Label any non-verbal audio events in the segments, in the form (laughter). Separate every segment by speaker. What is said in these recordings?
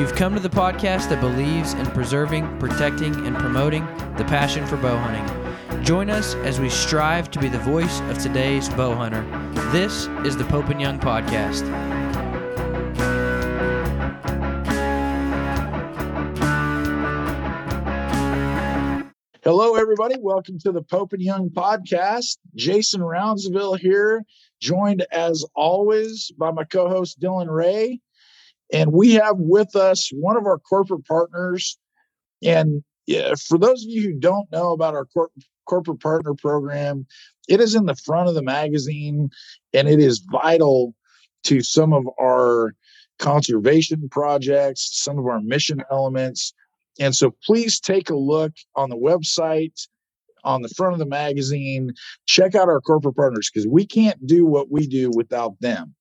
Speaker 1: You've come to the podcast that believes in preserving, protecting, and promoting the passion for bow hunting. Join us as we strive to be the voice of today's bow hunter. This is the Pope and Young Podcast.
Speaker 2: Hello, everybody. Welcome to the Pope and Young podcast. Jason Roundsville here, joined as always by my co host Dylan Ray. And we have with us one of our corporate partners. And for those of you who don't know about our cor- corporate partner program, it is in the front of the magazine and it is vital to some of our conservation projects, some of our mission elements. And so please take a look on the website, on the front of the magazine. Check out our corporate partners because we can't do what we do without them.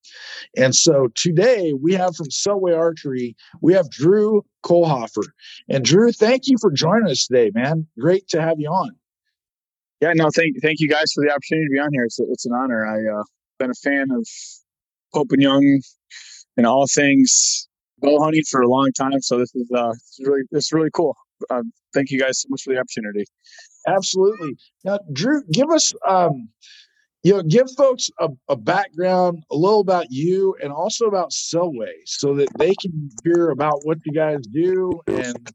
Speaker 2: And so today we have from Selway Archery, we have Drew Kohlhofer. And Drew, thank you for joining us today, man. Great to have you on.
Speaker 3: Yeah, no, thank thank you guys for the opportunity to be on here. It's it's an honor. I uh been a fan of Pope and Young and all things bow hunting for a long time. So this is uh this is really this is really cool. Uh, thank you guys so much for the opportunity.
Speaker 2: Absolutely. Now, Drew, give us um, you know, give folks a, a background, a little about you, and also about Selway, so that they can hear about what you guys do and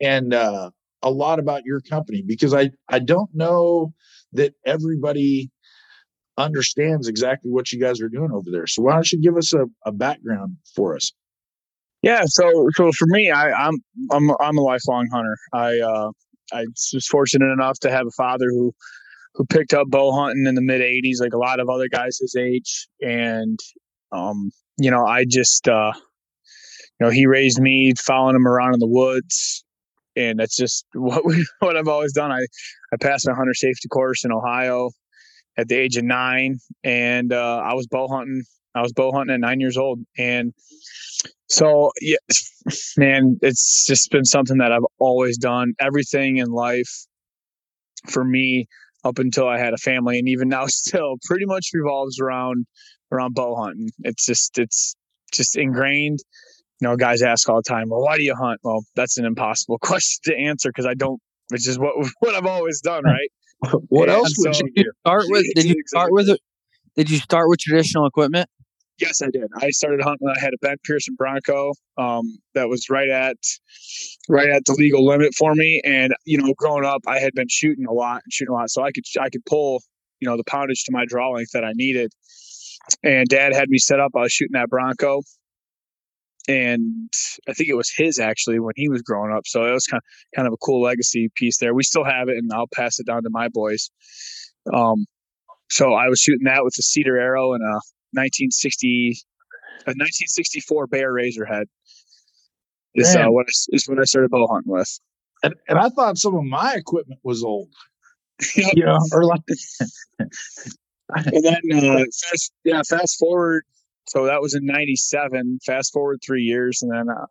Speaker 2: and uh, a lot about your company. Because I I don't know that everybody understands exactly what you guys are doing over there. So why don't you give us a, a background for us?
Speaker 3: Yeah, so so for me, I, I'm I'm I'm a lifelong hunter. I uh, I was fortunate enough to have a father who who picked up bow hunting in the mid '80s, like a lot of other guys his age, and um, you know, I just uh, you know, he raised me following him around in the woods, and that's just (laughs) what we what I've always done. I I passed my hunter safety course in Ohio at the age of nine, and uh, I was bow hunting. I was bow hunting at nine years old, and so yeah, (laughs) man, it's just been something that I've always done. Everything in life for me up until I had a family and even now (laughs) still pretty much revolves around around bow hunting. It's just it's just ingrained. You know, guys ask all the time, "Well, why do you hunt?" Well, that's an impossible (laughs) question to answer because I don't. It's just what what I've always done, right?
Speaker 2: what
Speaker 3: And
Speaker 2: else would
Speaker 3: so-
Speaker 2: you do?
Speaker 1: Start with did you start with did you start with traditional equipment?
Speaker 3: Yes, I did. I started hunting. I had a Ben Pearson Bronco um, that was right at right at the legal limit for me. And you know, growing up, I had been shooting a lot, and shooting a lot, so I could I could pull you know the poundage to my draw length that I needed. And Dad had me set up. I was shooting that Bronco, and I think it was his actually when he was growing up. So it was kind of kind of a cool legacy piece there. We still have it, and I'll pass it down to my boys. Um, so I was shooting that with a cedar arrow and a 1960, a 1964 Bear Razorhead. Is uh, what I, is what I started bow hunting with.
Speaker 2: And, and I thought some of my equipment was old. (laughs) you know, or like. (laughs)
Speaker 3: and then uh, fast, yeah, fast forward. So that was in '97. Fast forward three years, and then uh,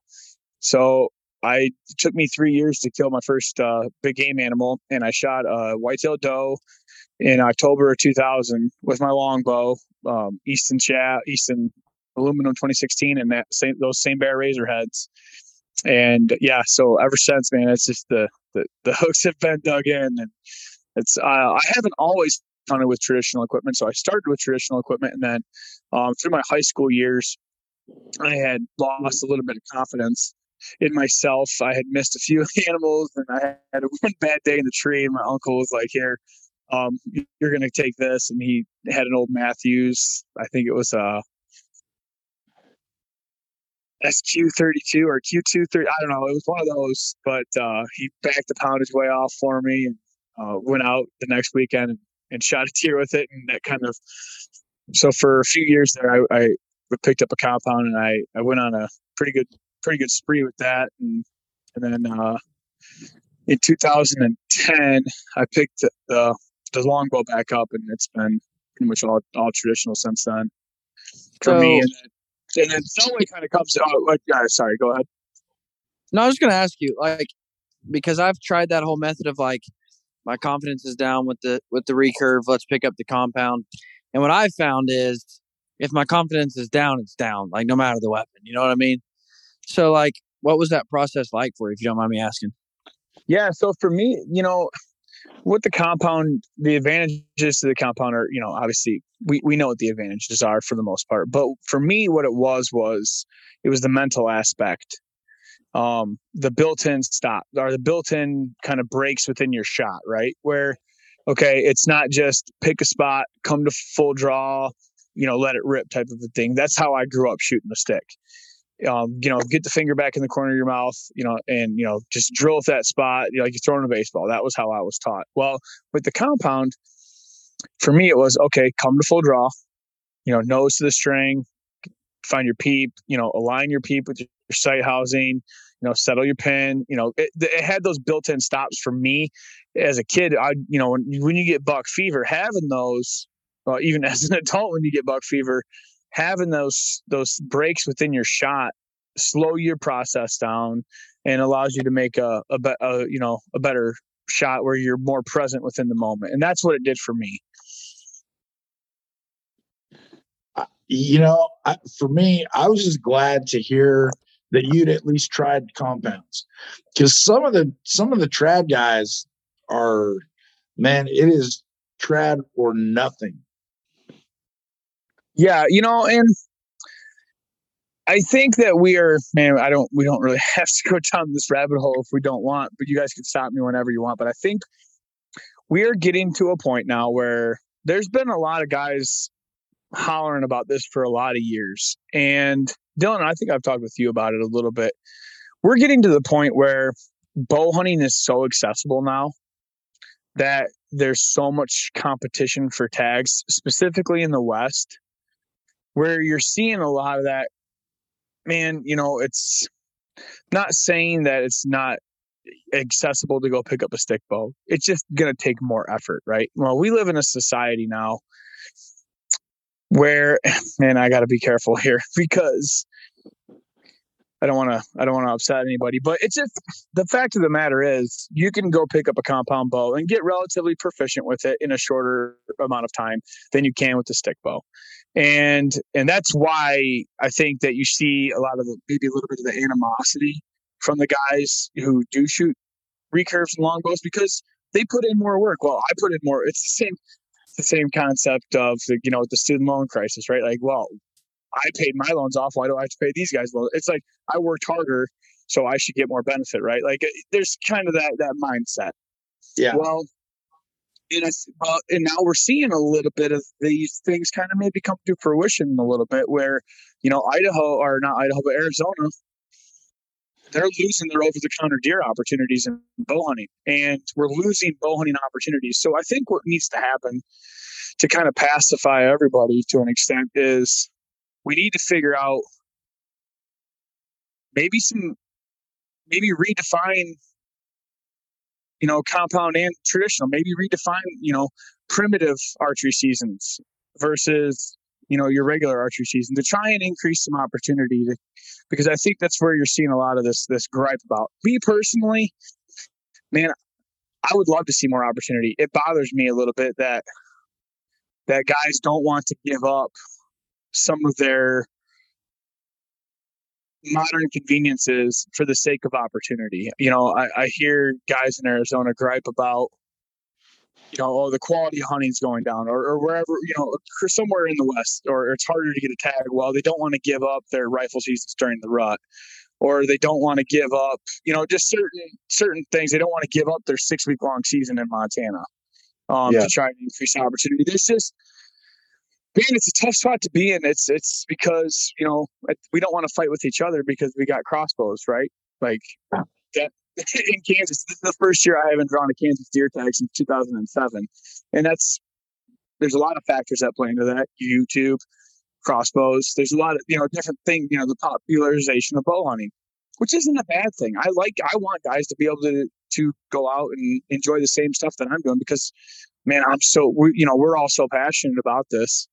Speaker 3: so I took me three years to kill my first uh, big game animal, and I shot a whitetail doe in October of 2000 with my longbow, um, Easton Chat, Easton aluminum 2016, and that same those same bear razor heads. And yeah, so ever since, man, it's just the the, the (laughs) hooks have been dug in, and it's uh, I haven't always hunted with traditional equipment, so I started with traditional equipment, and then um, through my high school years, I had lost a little bit of confidence in myself. I had missed a few (laughs) animals, and I had a one bad day in the tree. And my uncle was like, "Here, um, you're going to take this," and he had an old Mathews. I think it was a SQ32 or Q23. I don't know. It was one of those, but uh, he backed the poundage way off for me and uh, went out the next weekend and, and, (laughs) shot a deer with it. And that kind of, so for a few years there, I, I picked up a compound and I, I went on a pretty good, pretty good spree with that. And, and then uh, in 2010, I picked the, the, longbow back up and it's been pretty much all, all traditional since then for so, me. And then, and then Zoe kind of comes out oh, like, yeah, sorry, go ahead.
Speaker 1: No, I was going to ask you, like, because I've tried that whole method of like, my confidence is down with the with the recurve. Let's pick up the compound. And what I found is, if my confidence is down, it's down. Like no matter the weapon, you know what I mean. So, like, what was that process like for you, if you don't mind me asking?
Speaker 3: Yeah. So for me, you know, with the compound, the advantages to the compound are, you know, obviously we, we know what the advantages are for the most part. But for me, what it was was it was the mental aspect. Um, the built-in stop or the built-in kind of breaks within your shot, right? Where okay, it's not just pick a spot, come to full draw, you know, let it rip type of a thing. That's how I grew up shooting a stick um, you know, get the finger back in the corner of your mouth, you know, and you know, just drill at that spot, you know, like you're throwing a baseball. That was how I was taught. Well, with the compound, for me, it was okay. Come to full draw, you know, nose to the string, find your peep, you know, align your peep with your sight housing, you know, settle your pin. You know, it, it had those built-in stops for me as a kid. I, you know, when, when you get buck fever, having those, well, even (laughs) as an adult, when you get buck fever, having those those breaks within your shot slow your process down and allows you to make a, a, be, a you know a better shot where you're more present within the moment and that's what it did for me.
Speaker 2: You know for me i was just glad to hear that you'd at least tried compounds because some of the some of the trad guys are man it is trad or nothing
Speaker 3: yeah, you know, and I think that we are, man, I don't, we don't really (laughs) have to go down this rabbit hole if we don't want, but you guys can stop me whenever you want. But I think we are getting to a point now where there's been a lot of guys hollering about this for a lot of years. And Dylan, I think I've talked with you about it a little bit. We're getting to the point where bow hunting is so accessible now that there's so much competition for tags, specifically in the West, where you're seeing a lot of that man you know it's not saying that it's not accessible to go pick up a stick bow it's just going to take more effort right? Well we live in a society now where (sighs) man i got to be careful here (laughs) because I don't want to I don't want to upset anybody, but it's just the fact of the matter is you can go pick up a compound bow and get relatively proficient with it in a shorter amount of time than you can with the stick bow. And and that's why I think that you see a lot of the maybe a little bit of the animosity from the guys who do shoot recurves and longbows because they put in more work. Well, I put in more. It's the same the same concept of the, you know the student loan crisis, right? Like, well, I paid my loans off. Why do I have to pay these guys? Well, it's like I worked harder, so I should get more benefit, right? Like there's kind of that that mindset.
Speaker 2: Yeah.
Speaker 3: Well, and it's, well, and now we're seeing a little bit of these things kind of maybe come to fruition a little bit, where you know Idaho or not Idaho, but Arizona, they're losing their over-the-counter deer opportunities in bow hunting, and we're losing bow hunting opportunities. So I think what needs to happen to kind of pacify everybody to an extent is we need to figure out maybe some maybe redefine you know compound and traditional maybe redefine you know primitive archery seasons versus you know your regular archery season to try and increase some opportunity to, because I think that's where you're seeing a lot of this this gripe about. Me personally, man, I would love to see more opportunity. It bothers me a little bit that that guys don't want to give up some of their modern conveniences for the sake of opportunity. You know, I, I hear guys in Arizona gripe about you know, oh, the quality of hunting's going down, or, or wherever, you know, somewhere in the West, or it's harder to get a tag. Well, they don't want to give up their rifle seasons during the rut, or they don't want to give up, you know, just certain certain things. They don't want to give up their six week long season in Montana um, yeah. to try and increase opportunity. This is, man, it's a tough spot to be in. It's it's because you know we don't want to fight with each other because we got crossbows, right? Like that (laughs) in Kansas. This is the first year I haven't drawn a Kansas deer tag since 2007, and that's there's a lot of factors that play into that. YouTube, crossbows. There's a lot of you know different things. You know the popularization of bow hunting, which isn't a bad thing. I like I want guys to be able to to go out and enjoy the same stuff that I'm doing because, man, I'm so we you know we're all so passionate about this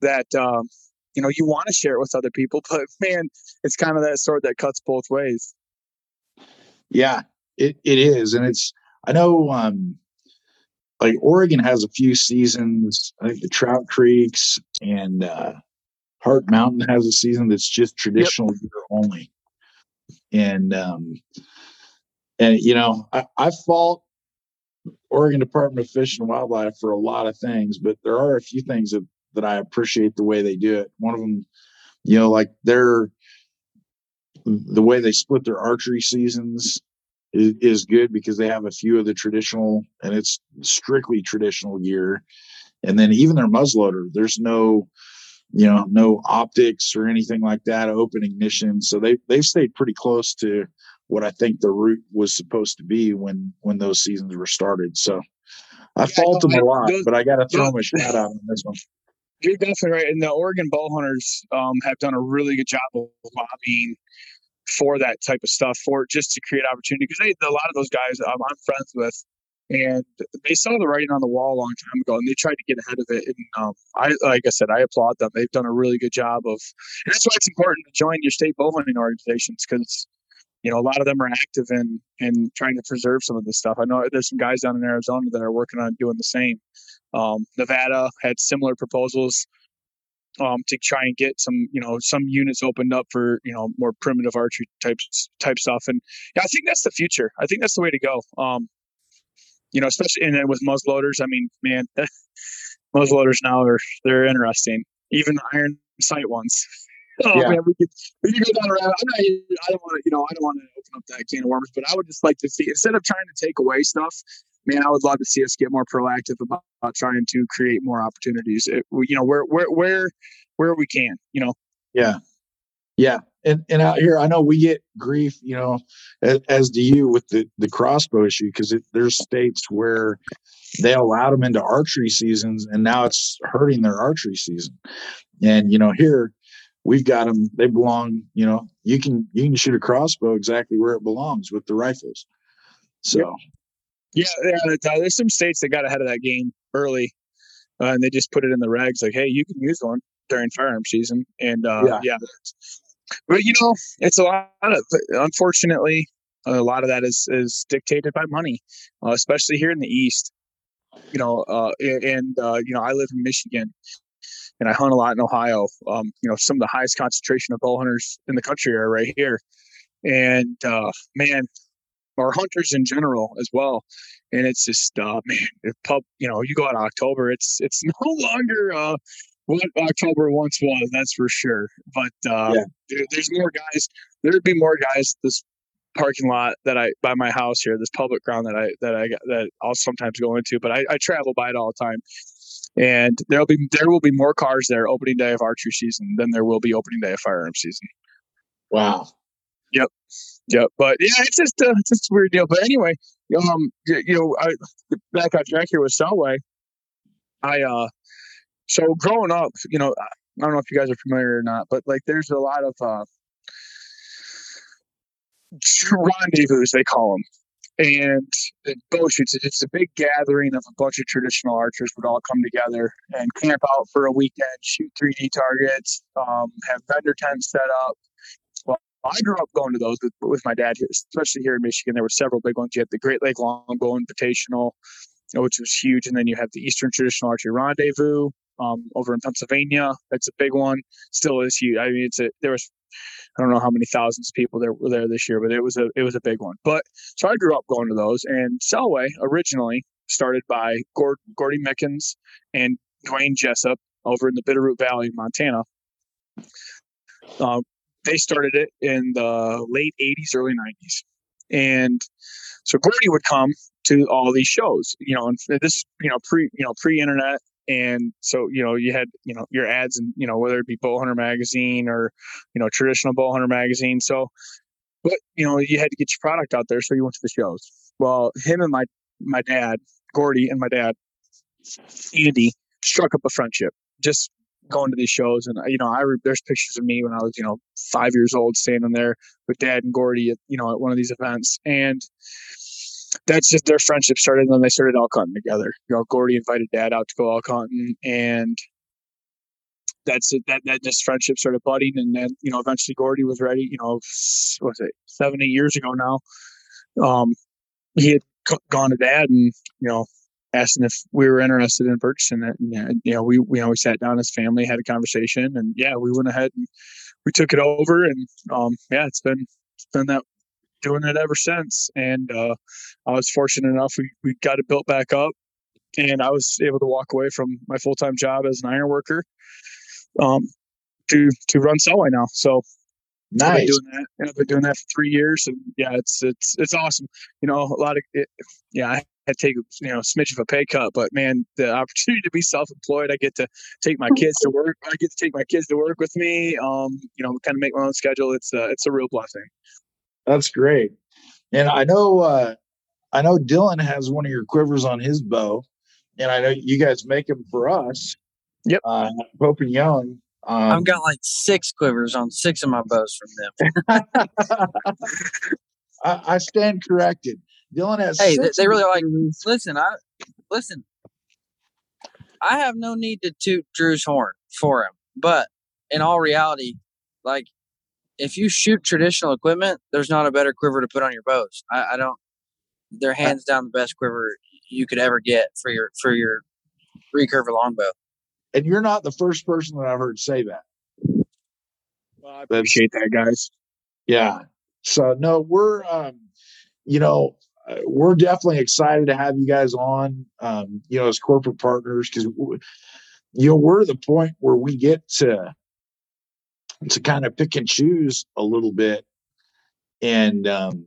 Speaker 3: that. Um, you know, you want to share it with other people, (laughs) but man, it's kind of that sword that cuts both ways.
Speaker 2: Yeah, it, it is. And it's, I know, um, like Oregon has a few seasons. I think the Trout Creeks and uh, Hart Mountain has a season that's just traditional yep. year only. And, um, and you know, I, I fault Oregon Department of Fish and Wildlife for a lot of things, but there are a few things that, that I appreciate the way they do it. One of them, you know, like they're the way they split their archery seasons is, is, good because they have a few of the traditional and it's strictly traditional gear. And then even their muzzleloader there's no you know no optics or anything like that open ignition. So they they've stayed pretty close to what i think the route was supposed to be when when those seasons were started. So i yeah, fault them a lot those, but i gotta throw them a shout out on this one
Speaker 3: you're definitely right. And the Oregon bow hunters um, have done a really good job of lobbying for that type of stuff, for just to create opportunity. Because a lot of those guys um, I'm friends with, and they saw the writing on the wall a long time ago, and they tried to get ahead of it. And um, I, like I said, I applaud them. They've done a really good job of, and that's why it's important to join your state bow hunting organizations because you know, a lot of them are active in in trying to preserve some of this stuff. I know there's some guys down in Arizona that are working on doing the same. Um, Nevada had similar proposals um, to try and get some, you know, some units opened up for, you know, more primitive archery types type stuff. And yeah, I think that's the future. I think that's the way to go. Um, you know, especially and then with muzzleloaders. I mean, man, (laughs) muzzleloaders now are they're interesting. Even the iron sight ones. Oh yeah. man, we could we could go down around. I'm not. I don't want to. You know, I don't want to open up that can of worms. But I would just like to see instead of trying to take away stuff, man, I would love to see us get more proactive about, about trying to create more opportunities. It, you know, where where where where we can. You know.
Speaker 2: Yeah. Yeah. And and out here, I know we get grief, you know, as, as do you with the the crossbow issue because there's states where they allowed them into archery seasons, and now it's hurting their archery season. And you know, here we've got them; they belong. You know, you can you can shoot a crossbow exactly where it belongs with the rifles. So,
Speaker 3: yeah, yeah, there's some states that got ahead of that game early, uh, and they just put it in the regs like, hey, you can use one during firearm season, and uh, yeah. yeah. But you know, it's a lot of unfortunately, a lot of that is is dictated by money, uh, especially here in the East. You know, uh, and uh, you know, I live in Michigan, and I hunt a lot in Ohio. Um, you know, some of the highest concentration of bow hunters in the country are right here. And uh, man, our hunters in general as well. And it's just uh, man, pub. You know, you go out October, it's it's (laughs) no longer uh, what October once was. That's for sure. But uh, yeah. there, there's more guys. There'd be more guys this parking lot that I by my house here, this public ground that I that I that I'll sometimes go into, but I, I travel by it all the time. And there'll be there will be more cars there opening day of archery season than there will be opening day of firearm season.
Speaker 2: Wow.
Speaker 3: Yep. Yep. But yeah, it's just uh, it's just a weird deal. But anyway, um, you know, I, back on track here with Selway. I uh, so growing up, you know, I don't know if you guys are familiar or not, but like there's a lot of uh, rendezvous they call them and bow shoots. It's a big gathering of a bunch of traditional archers would all come together and camp out for a weekend, shoot 3D targets, um, have vendor tents set up. Well, I grew up going to those with, with my dad here, especially here in Michigan. There were several big ones. You had the Great Lake Longbow Invitational, which was huge, and then you have the Eastern Traditional Archery Rendezvous um, over in Pennsylvania. That's a big one. Still is huge. I mean, it's a there was I don't know how many thousands of people there were there this year, but it was a it was a big one. But so I grew up going to those, and Selway originally started by Gord, Gordy Mickens and Dwayne Jessup over in the Bitterroot Valley, Montana. Uh, they started it in the late '80s, early '90s, and so Gordy would come to all these shows. You know, and this you know pre you know pre-internet and so you know you had you know your ads and you know whether it be bowhunter magazine or you know traditional bowhunter magazine. So but you know you had to get your product out there so you went to the shows. Well him and my my dad gordy and my dad andy struck up a friendship just going to these shows. And you know i there's pictures of me when i was you know five years old standing there with dad and gordy at you know at one of these events. And that's just their friendship started when they started elk hunting together. You know, Gordy invited dad out to go elk hunting and that's it. That, that just friendship started budding. And then, you know, eventually Gordy was ready, you know, was it, seven, eight years ago now. Um, he had gone to dad and, you know, asking if we were interested in purchasing it. And, you know, we, we, you know, we sat down as family, had a conversation and yeah, we went ahead and we took it over and, um, yeah, it's been, it's been that doing it ever since. And uh, I was fortunate enough we, we got it built back up, and I was able to walk away from my full time job as an iron worker um, to to run Selway now. So
Speaker 2: nice. I've
Speaker 3: been doing that, and I've been doing that for three years, and yeah, it's it's it's awesome. You know, a lot of it, yeah. I, had to take you know a smidge of a pay cut, but man, the opportunity to be self-employed, I get to take my kids to work. I get to take my kids to work with me. Um, you know, kind of make my own schedule. It's uh, it's a real blessing.
Speaker 2: That's great. And I know uh I know Dylan has one of your quivers on his bow, and I know you guys make them for us.
Speaker 3: Yep.
Speaker 2: Uh, Pope and Young.
Speaker 1: Um, I've got like six quivers on six of my bows from them. (laughs)
Speaker 2: I, I, stand corrected. Dylan has.
Speaker 1: Hey, they, they really like. Listen, I listen. I have no need to toot Drew's horn for him, but in all reality, like if you shoot traditional equipment, there's not a better quiver to put on your bows. I, I don't. They're hands down the best quiver you could ever get for your for your recurve longbow.
Speaker 2: And you're not the first person that I've heard say that.
Speaker 3: Well, I appreciate that, guys.
Speaker 2: Yeah. So no, we're um, you know, uh, we're definitely excited to have you guys on. Um, you know, as corporate partners because you know we're the point where we get to to kind of pick and choose a little bit. And, um,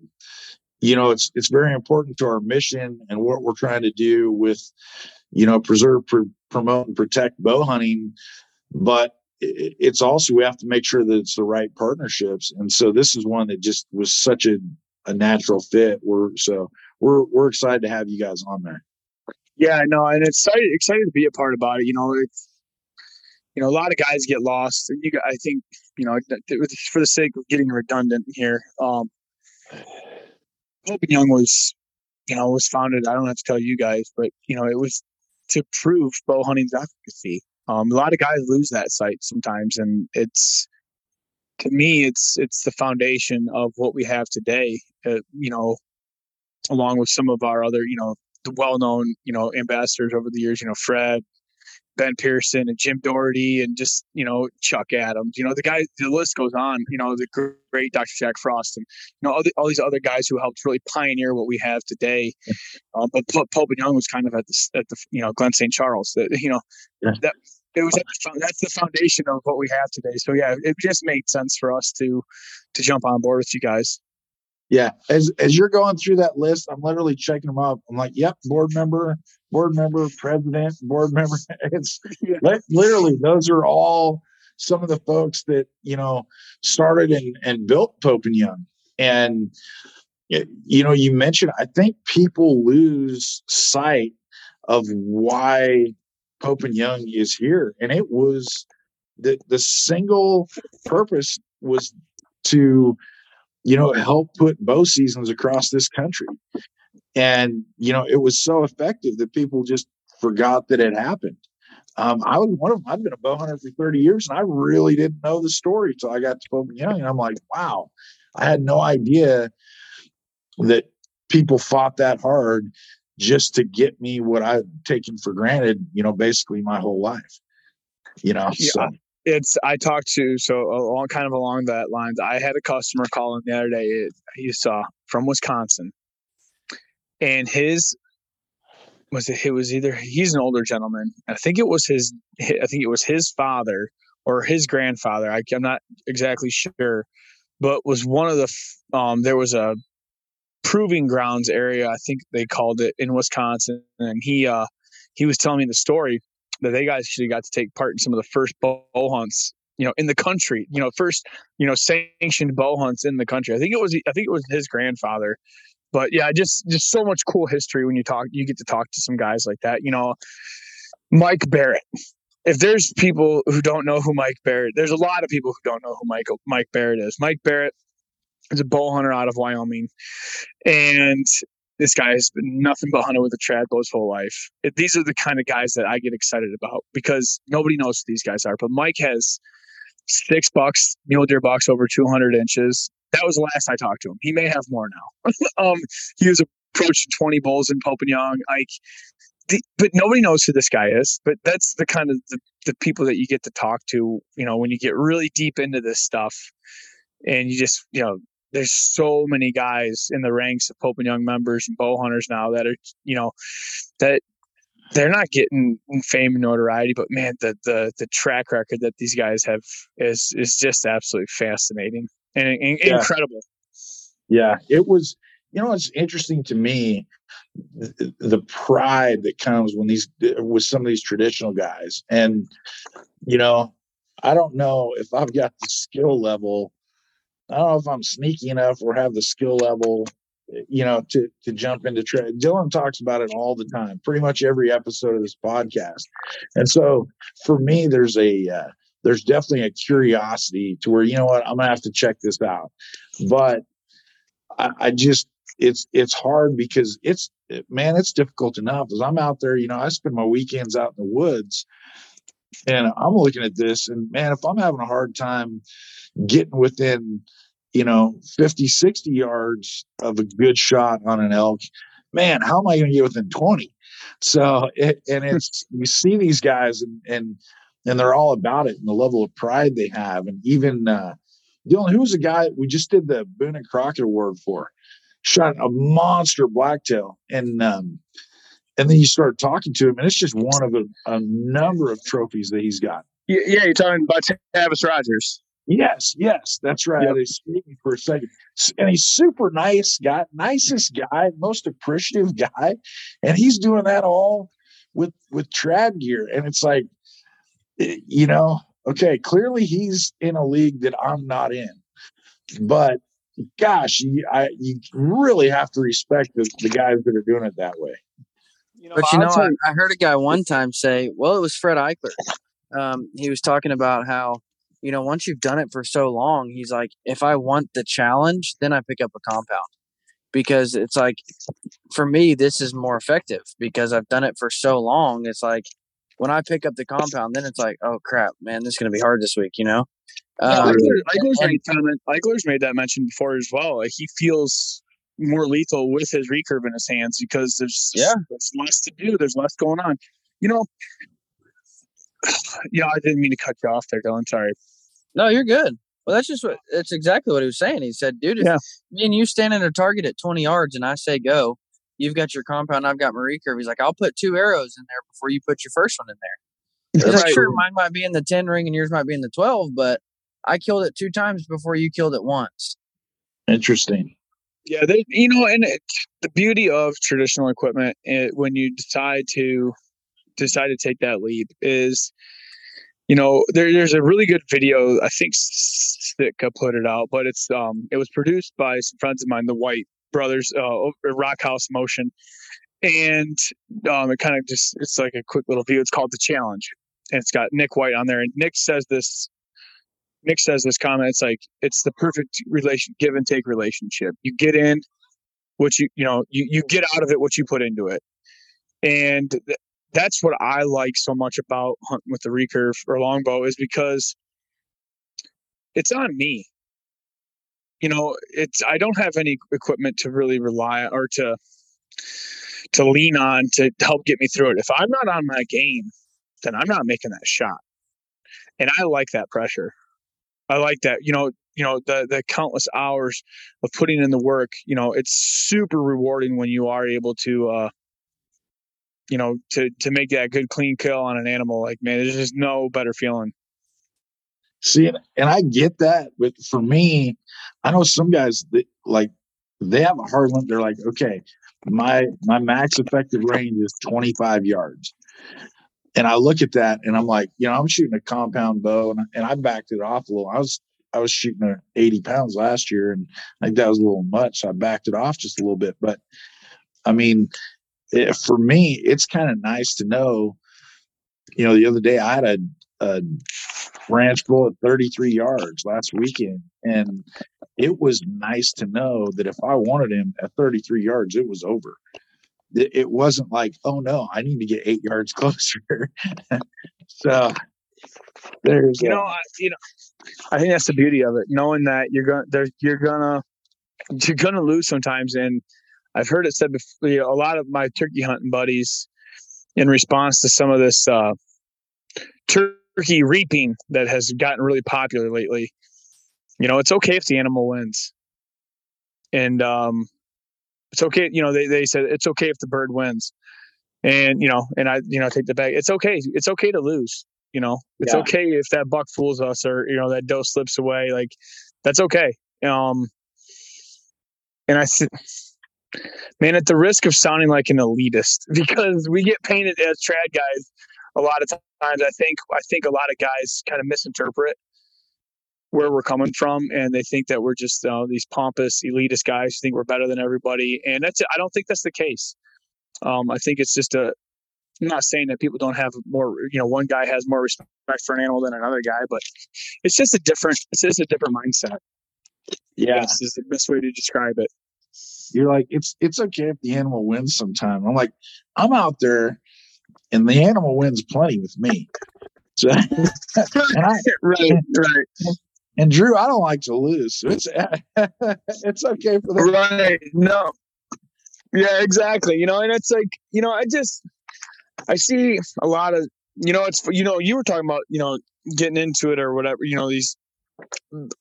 Speaker 2: you know, it's, it's very important to our mission and what we're trying to do with, you know, preserve, pr- promote and protect bow hunting. But it's also, we have to make sure that it's the right partnerships. And so this is one that just was such a, a natural fit. We're, so we're, we're excited to have you guys on there.
Speaker 3: Yeah, no, and it's excited, excited to be a part about it. You know, it's, you know, a lot of guys get lost. And you, I think, you know, for the sake of getting redundant here, um, and Young was, you know, was founded. I don't have to tell you guys, but you know, it was to prove bow hunting's efficacy. Um, a lot of guys lose that sight sometimes, and it's to me, it's it's the foundation of what we have today. Uh, you know, along with some of our other, you know, the well-known, you know, ambassadors over the years. You know, Fred, Ben Pearson and Jim Dougherty and just you know Chuck Adams. You know the guy. The list goes on. You know the great Dr. Jack Frost and you know all, the, all these other guys who helped really pioneer what we have today. Um, but Pope and Young was kind of at the at the you know Glenn St. Charles. That you know yeah. that it was the, that's the foundation of what we have today. So yeah, it just made sense for us to to jump on board with you guys.
Speaker 2: Yeah, as as you're going through that list, I'm literally checking them up. I'm like, yep, board member, board member, president, board member. (laughs) It's literally those are all some of the folks that you know started and, and built Pope and Young. And you know, you mentioned I think people lose sight of why Pope and Young is here, and it was the the single purpose was to you know help put bow seasons across this country, and you know it was so effective that people just forgot that it happened. Um, I was one of them. I've been a bow hunter for 30 years, and I really didn't know the story until I got to and Young, and I'm like, wow, I had no idea that people fought that hard just to get me what I've taken for granted, you know, basically my whole life. You know,
Speaker 3: yeah, so. It's I talked to so along kind of along that lines. I had a customer calling the other day. It, he's uh, from Wisconsin, and his was it, it was either he's an older gentleman. I think it was his. I think it was his father or his grandfather. I, I'm not exactly sure, but was one of the. Um, there was a proving grounds area, I think they called it in Wisconsin. And he uh, he was telling me the story that they guys actually got to take part in some of the first bow hunts, you know, in the country. You know, first you know sanctioned bow hunts in the country. I think it was I think it was his grandfather. But yeah, just just so much cool history when you talk. You get to talk to some guys like that. You know, Mike Barrett. If there's people who don't know who Mike Barrett, there's a lot of people who don't know who Mike Mike Barrett is. Mike Barrett is a bow hunter out of Wyoming, and this guy has been nothing but hunting with a trad bow his whole life. These are the kind of guys that I get excited about because nobody knows who these guys are. But Mike has six bucks, mule deer bucks over 200 inches. That was the last I talked to him. He may have more now. (laughs) um, he was approaching 20 bulls in Young. Like, the, but nobody knows who this guy is. But that's the kind of the, the people that you get to talk to, you know, when you get really deep into this stuff and you just, you know, there's so many guys in the ranks of Pope and Young members and bow hunters now that are, you know, that they're not getting fame and notoriety, but man, the the the track record that these guys have is is just absolutely fascinating and, and yeah. incredible.
Speaker 2: Yeah, it was. You know, it's interesting to me the, the pride that comes when these with some of these traditional guys, and you know, I don't know if I've got the skill level I don't know if I'm sneaky enough or have the skill level, you know, to to jump into trade. Dylan talks about it all the time, pretty much every episode of this podcast. And so for me, there's a uh, there's definitely a curiosity to where you know what I'm gonna have to check this out, but I, I just it's it's hard because it's man it's difficult enough as i'm out there you know i spend my weekends out in the woods and i'm looking at this and man if i'm having a hard time getting within, you know, 50, 60 yards of a good shot on an elk, man, how am I going to get within 20? So, it, and it's, you see these guys and, and, and they're all about it and the level of pride they have. And even, uh, Dylan, who was the guy we just did the Boone and Crockett Award for? Shot a monster blacktail, and um, and then you start talking to him, and it's just one of a, a number of trophies that he's got.
Speaker 3: Yeah, you're talking about Tavis Rogers.
Speaker 2: Yes, yes, that's right. Yep. He's speaking for a second, and he's super nice guy, nicest guy, most appreciative (laughs) guy, and he's doing that all with with trad gear, and it's like, eh, you know, okay, clearly he's in a league that I'm not in, but gosh, you, I you really have to respect the, the guys that are doing it that way.
Speaker 1: You know, but you know, I, I, heard a guy one time say, "Well, it was Fred Eichler." Um, he was talking about how you know, once you've done it for so long, he's like, if I want the challenge, then I pick up a compound because it's like, for me, this is more effective because I've done it for so long. It's like when I pick up the compound, then it's like, oh crap, man, this is going to be hard this week, you know?
Speaker 3: Um, Eichler's, made comment, Eichler's made that mention before as well. Like he feels more lethal with his recurve in his hands because there's
Speaker 1: yeah
Speaker 3: there's less to do. There's less going on. You know, (sighs) yeah, I didn't mean to cut you off there, Dylan. Sorry.
Speaker 1: No, you're good. Well, that's just what that's exactly what he was saying. He said, "Dude, if yeah. me and you stand at a target at 20 yards, and I say go, you've got your compound, I've got my recurve." He's like, "I'll put two arrows in there before you put your first one in there." (laughs) He's right. like, "Sure, mine might be in the 10 ring and yours might be in the 12, but I killed it two times before you killed it once."
Speaker 2: Interesting.
Speaker 3: Yeah, they, you know, and it, the beauty of traditional equipment it, when you decide to decide to take that leap is you know, there, there's a really good video. I think Sitka put it out, but it's um, it was produced by some friends of mine, the White brothers, uh, Rock House Motion, and um, it kind of just it's like a quick little view. It's called the challenge, and it's got Nick White on there. And Nick says this. Nick says this comment. It's like it's the perfect relation, give and take relationship. You get in what you you know you you get out of it what you put into it, and that's what I like so much about hunting with the recurve or longbow is because it's on me. You know, it's I don't have any equipment to really rely or to to lean on to help get me through it. If I'm not on my game, then I'm not making that shot. And I like that pressure. I like that, you know, you know, the the countless hours of putting in the work, you know, it's super rewarding when you are able to uh you know, to to make that good clean kill on an animal. Like, man, there's just no better feeling.
Speaker 2: See, and I get that, but for me, I know some guys that like they have a hard limit. They're like, okay, my my max effective range is 25 yards. And I look at that and I'm like, you know, I'm shooting a compound bow and, and I backed it off a little. I was I was shooting at 80 pounds last year and I think that was a little much. So I backed it off just a little bit. But I mean, it, for me, it's kind of nice to know, you know, the other day I had a, a branch bull at 33 yards last weekend. And it was nice to know that if I wanted him at 33 yards, it was over. It, wasn't like, oh no, I need to get eight yards (laughs) closer. so there's,
Speaker 3: you know, I, you know, I think that's the beauty of it, knowing that you're gonna, there, you're gonna, you're gonna lose sometimes. And I've heard it said before, you know, a lot of my turkey hunting buddies, in response to some of this uh, turkey reaping that has gotten really popular lately, you know, it's okay if the animal wins. And um, it's okay, you know, they, they said it's okay if the bird wins. And, you know, and I, you know, take the bag. It's okay. It's okay to lose. You know, it's
Speaker 2: Yeah.
Speaker 3: okay if that buck fools us or, you know, that doe slips away. Like, that's okay. Um, and I said, man, at the risk of sounding like an elitist, (laughs) because we get painted as trad guys a lot of times. I think I think a lot of guys kind of misinterpret where we're coming from, and they think that we're just uh, these pompous elitist guys who think we're better than everybody. And that's I don't think that's the case. Um, I think it's just a. I'm not saying that people don't have more. You know, one guy has more respect for an animal than another guy, but it's just a different. It's just a different mindset.
Speaker 2: yeah,
Speaker 3: is the best way to describe it.
Speaker 2: You're like, it's, it's okay if the animal wins sometime. I'm like, I'm out there and the animal wins plenty with me. So, (laughs) and I, (laughs)
Speaker 3: right, right.
Speaker 2: and Drew, I don't like to lose. So it's, (laughs) it's okay for the
Speaker 3: right no yeah exactly you know and it's like you know i just i see a lot of you know it's you know you were talking about you know getting into it or whatever you know these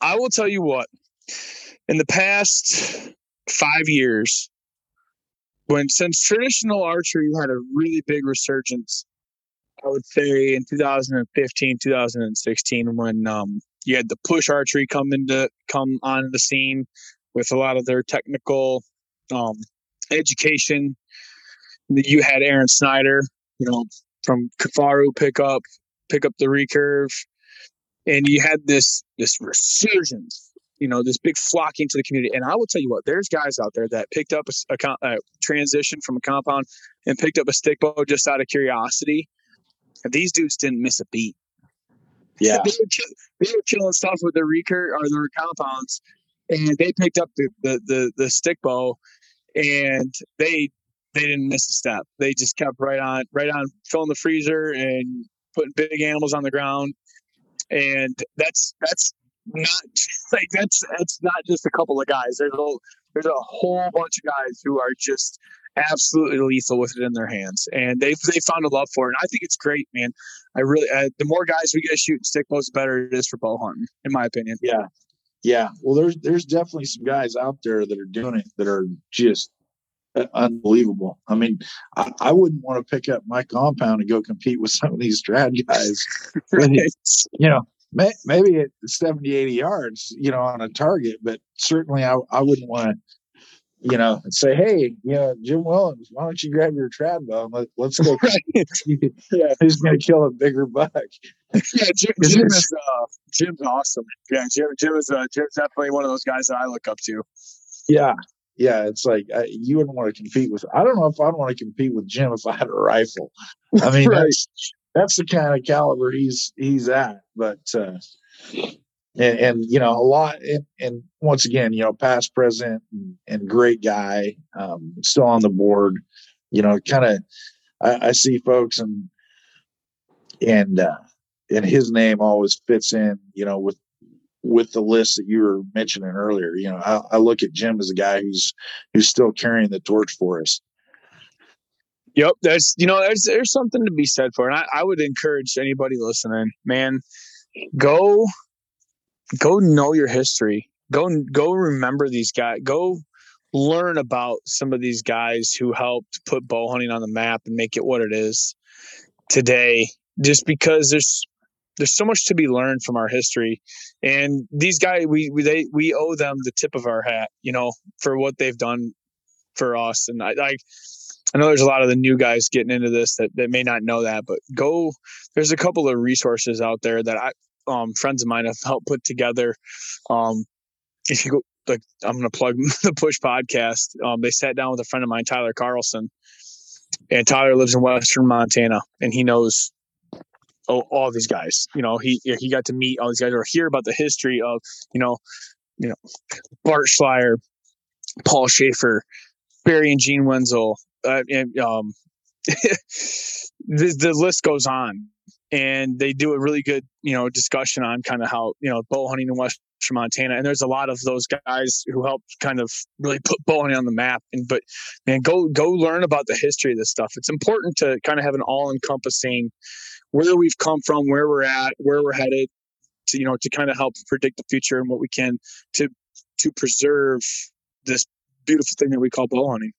Speaker 3: i will tell you what in the past five years when since traditional archery had a really big resurgence i would say in 2015 2016 when um you had the push archery come into come on the scene with a lot of their technical um, education. You had Aron Snyder, you know, from Kifaru pick up pick up the recurve, and you had this this resurgence, you know, this big flocking to the community. And I will tell you what, there's guys out there that picked up a, a a transition from a compound and picked up a stick bow just out of curiosity. And these dudes didn't miss a beat.
Speaker 2: yeah. (laughs)
Speaker 3: they were, kill- they were killing stuff with their recur or their compounds, and they picked up the the the, the stick bow, and they they didn't miss a step. They just kept right on right on filling the freezer and putting big animals on the ground, and that's that's not (laughs) like that's that's not just a couple of guys. There's a there's a whole bunch of guys who are just absolutely lethal with it in their hands, and they've they found a love for it. And I think it's great, man. I really, uh, the more guys we get shooting stick bows, the better it is for bow hunting, in my opinion.
Speaker 2: Yeah. Yeah. Well, there's there's definitely some guys out there that are doing it that are just uh, unbelievable. I mean, I, I wouldn't want to pick up my compound and go compete with some of these (laughs) trad guys. (laughs) Really, you know, may, maybe at 70, 80 yards, you know, on a target, but certainly I, I wouldn't want to, you know, say, hey, you know, Jim Williams, why don't you grab your trad bow and let, let's go. (laughs) (laughs)
Speaker 3: Yeah.
Speaker 2: He's going to kill a bigger buck.
Speaker 3: yeah, Jim, (laughs)
Speaker 2: Is
Speaker 3: Jim is uh, Jim's awesome. Yeah, Jim, Jim is uh, Jim's definitely one of those guys that I look up to.
Speaker 2: Yeah. yeah, it's like I, you wouldn't want to compete with. I don't know if I'd want to compete with Jim if I had a rifle. I mean,
Speaker 3: Right.
Speaker 2: that's that's the kind of caliber he's he's at. But uh, and, and you know a lot. And, and once again, you know, past, present, and, and great guy, um, still on the board. You know, kind of. I, I see folks and and uh, and his name always fits in. You know, with with the list that you were mentioning earlier. You know, I, I look at Jim as a guy who's who's still carrying the torch for us.
Speaker 3: Yep, there's you know there's there's something to be said for, it. and I, I would encourage anybody listening, man, go go know your history. Go go remember these guys. Go learn about some of these guys who helped put bow hunting on the map and make it what it is today. Just because there's there's so much to be learned from our history, and these guys we we they we owe them the tip of our hat, you know, for what they've done for us. And I, I I know there's a lot of the new guys getting into this that, that may not know that, but go. There's a couple of resources out there that I um, friends of mine have helped put together. Um, if you go, like, I'm going to plug (laughs) the Push podcast. Um, they sat down with a friend of mine, Tyler Carlson, and Tyler lives in Western Montana, and he knows all, all these guys. You know, he he got to meet all these guys or hear about the history of you know, you know, Bart Schleyer, Paul Schafer, Barry and Gene Wensel, uh, and um, (laughs) the, the list goes on. And they do a really good, you know, discussion on kind of how you know bow hunting in Western Montana. And there's a lot of those guys who helped kind of really put bow hunting on the map. And but man, go go learn about the history of this stuff. It's important to kind of have an all encompassing where we've come from, where we're at, where we're headed, to you know, to kind of help predict the future and what we can to to preserve this beautiful thing that we call bow hunting.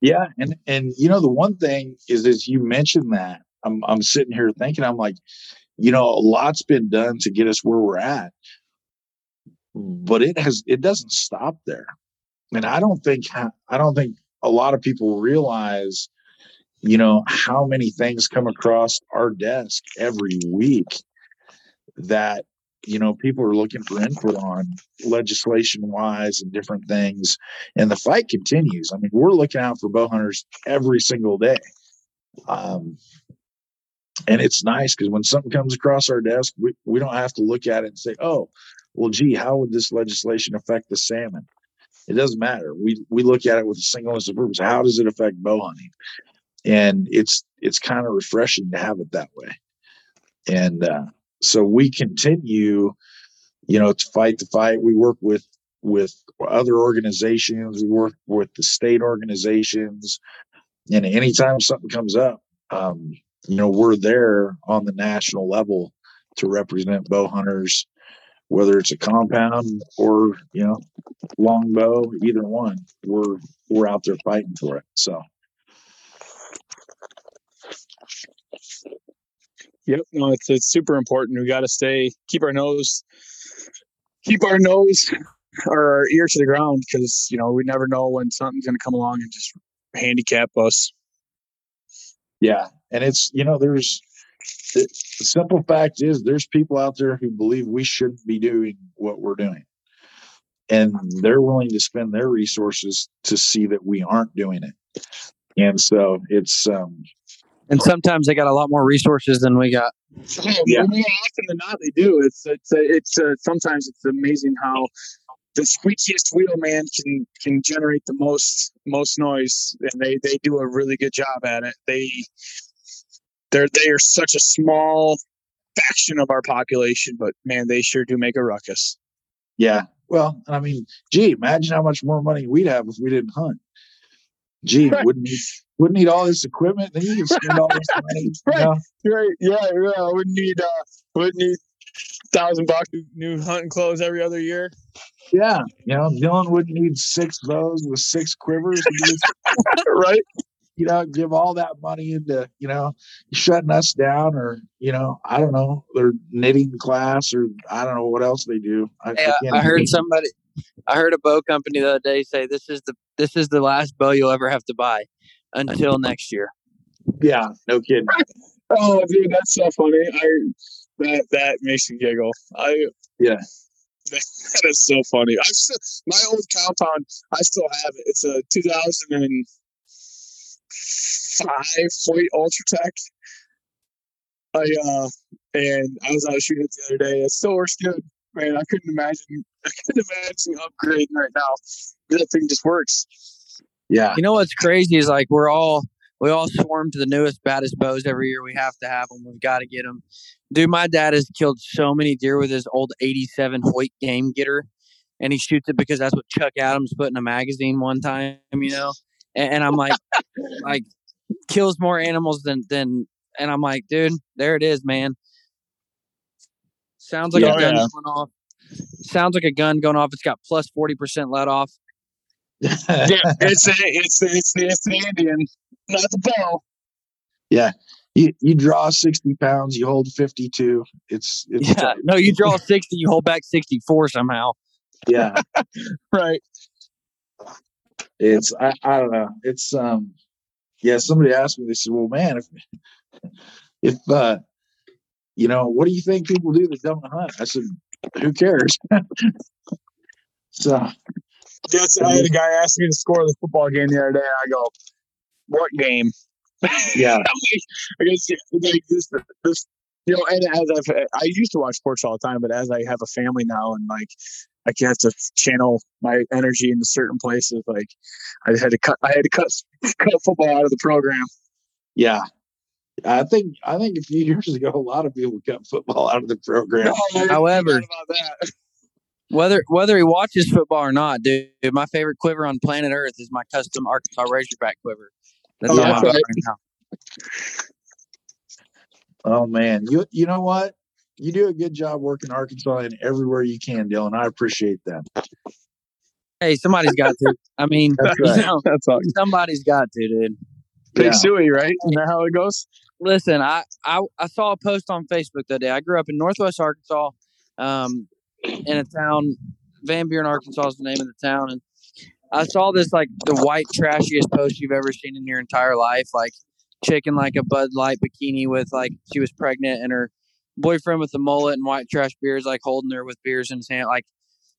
Speaker 2: Yeah, and and you know the one thing is as you mentioned that I'm I'm sitting here thinking I'm like, you know, a lot's been done to get us where we're at, but it has it doesn't stop there, and I don't think I don't think a lot of people realize, you know, how many things come across our desk every week that you know people are looking for input on legislation wise and different things and the fight continues. I mean we're looking out for bow hunters every single day. Um, and it's nice because when something comes across our desk we, we don't have to look at it and say oh well gee how would this legislation affect the salmon? It doesn't matter. We we look at it with a singleness of purpose. How does it affect bow hunting? And it's it's kind of refreshing to have it that way. And uh, so we continue you know to fight the fight. We work with with other organizations. We work with the state organizations. And anytime something comes up um, you know we're there on the national level to represent bow hunters whether it's a compound or you know longbow either one we're we're out there fighting for it. So
Speaker 3: Yep. No, it's it's super important. We got to stay, keep our nose, keep our nose or our ear to the ground because you know we never know when something's going to come along and just handicap us.
Speaker 2: Yeah, and it's you know there's the, the simple fact is there's people out there who believe we shouldn't be doing what we're doing, and they're willing to spend their resources to see that we aren't doing it. And so it's um
Speaker 1: And sometimes they got a lot more resources than we got.
Speaker 2: Yeah.
Speaker 3: More often than not, they do. It's it's uh, it's uh, sometimes it's amazing how the squeakiest wheel man can can generate the most most noise, and they they do a really good job at it. They they're they are such a small faction of our population, but man, they sure do make a ruckus.
Speaker 2: yeah. Well, I mean, gee, imagine how much more money we'd have if we didn't hunt. Gee,
Speaker 3: Right.
Speaker 2: wouldn't need, wouldn't need all this equipment. Then you can (laughs) spend all this money. you
Speaker 3: Right.
Speaker 2: know?
Speaker 3: Right? Yeah, yeah. I wouldn't need uh, wouldn't need thousand bucks new hunting clothes every other year.
Speaker 2: Yeah, you know, Dylan wouldn't need six bows with six quivers. (laughs)
Speaker 3: Right?
Speaker 2: you know, give all that money into, you know, shutting us down or, you know, I don't know, their knitting class or I don't know what else they do. I,
Speaker 1: Yeah,
Speaker 2: can't
Speaker 1: I heard somebody. I heard a bow company the other day say this is the this is the last bow you'll ever have to buy until next year.
Speaker 2: Yeah, no kidding. (laughs)
Speaker 3: Oh, dude, that's so funny. I that that makes me giggle. I
Speaker 2: Yeah. (laughs)
Speaker 3: that is so funny. I still, my old compound, I still have it. It's a 2005 Hoyt UltraTec. I uh, and I was out shooting it the other day. It still works good, man. I couldn't imagine. (laughs) I couldn't imagine upgrading right now. That thing just works.
Speaker 2: Yeah.
Speaker 1: You know what's crazy is like we're all we all swarm to the newest, baddest bows every year. We have to have them. We've got to get them. Dude, my dad has killed so many deer with his old '87 Hoyt Game Getter, and he shoots it because that's what Chuck Adams put in a magazine one time. You know, and, and I'm like, (laughs) like kills more animals than than. And I'm like, dude, there it is, man. Sounds like
Speaker 3: Yeah.
Speaker 1: a gun
Speaker 3: Yeah.
Speaker 1: going off. Sounds like a gun going off. It's got plus forty percent let off. (laughs)
Speaker 3: Yeah, it's a, it's the, it's the, it's the Indian, not the bow.
Speaker 2: Yeah, you you draw 60 pounds, you hold 52. It's it's
Speaker 1: Yeah.
Speaker 2: tight.
Speaker 1: No, you draw (laughs) 60, you hold back 64 somehow.
Speaker 2: yeah. (laughs)
Speaker 3: Right.
Speaker 2: It's I, I don't know. It's um yeah, somebody asked me, they said, Well man, if if uh you know, what do you think people do that don't hunt? I said, Who cares? (laughs) so
Speaker 3: Yes, I had a guy ask me to score the football game the other day. I go, "What game?" (laughs)
Speaker 2: yeah,
Speaker 3: I guess like this, this, you know. And as I've, I used to watch sports all the time, but as I have a family now, and like I have to channel my energy into certain places, like I had to cut, I had to cut, (laughs) cut football out of the program.
Speaker 2: yeah. I think I think a few (laughs) years ago a lot of people cut football out of the program.
Speaker 1: However- (laughs) Whether whether he watches football or not, dude, my favorite quiver on planet Earth is my custom Arkansas Razorback quiver. That's
Speaker 3: Oh,
Speaker 1: on my
Speaker 3: that's right.
Speaker 1: right now.
Speaker 2: Oh man, you you know what? You do a good job working Arkansas and everywhere you can, Dylan. I appreciate that.
Speaker 1: Hey, somebody's got to. I mean,
Speaker 2: That's
Speaker 1: you
Speaker 2: right.
Speaker 1: know,
Speaker 3: That's all.
Speaker 1: somebody's got to, dude.
Speaker 3: Big
Speaker 2: Yeah.
Speaker 3: Suey, right? Isn't that how it goes?
Speaker 1: Listen, I, I I saw a post on Facebook other day. I grew up in Northwest Arkansas, um, in a town, Van Buren, Arkansas is the name of the town, and I saw this like the white trashiest post you've ever seen in your entire life, like chicken like a Bud Light bikini with like she was pregnant and her boyfriend with the mullet and white trash beers like holding her with beers in his hand, like,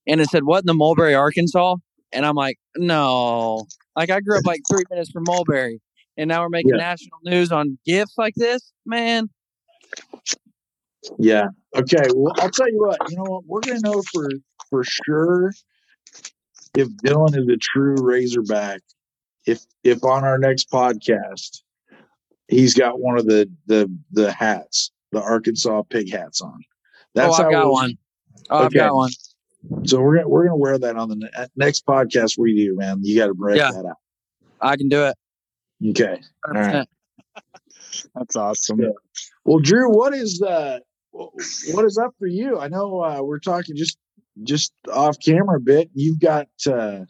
Speaker 1: and it said what in the Mulberry, Arkansas, and I'm like, no, like I grew up like three minutes from Mulberry and now we're making
Speaker 2: Yeah.
Speaker 1: national news on gifts like this, man.
Speaker 2: Yeah. Okay. Well, I'll tell you what. You know what? We're gonna know for for sure if Dylan is a true Razorback. If if on our next podcast he's got one of the the the hats, the Arkansas pig hats on.
Speaker 1: Oh, That's oh, I've got
Speaker 2: we'll-
Speaker 1: one. Oh, I've got one.
Speaker 2: So we're gonna we're gonna wear that on the ne- next podcast we do, man. You got to break
Speaker 1: Yeah.
Speaker 2: that out.
Speaker 1: I can do it.
Speaker 2: Okay. All right. (laughs)
Speaker 3: That's awesome.
Speaker 2: Yeah. Well, Drew, what is uh what is up for you? I know uh, we're talking just just off camera a bit. You've got uh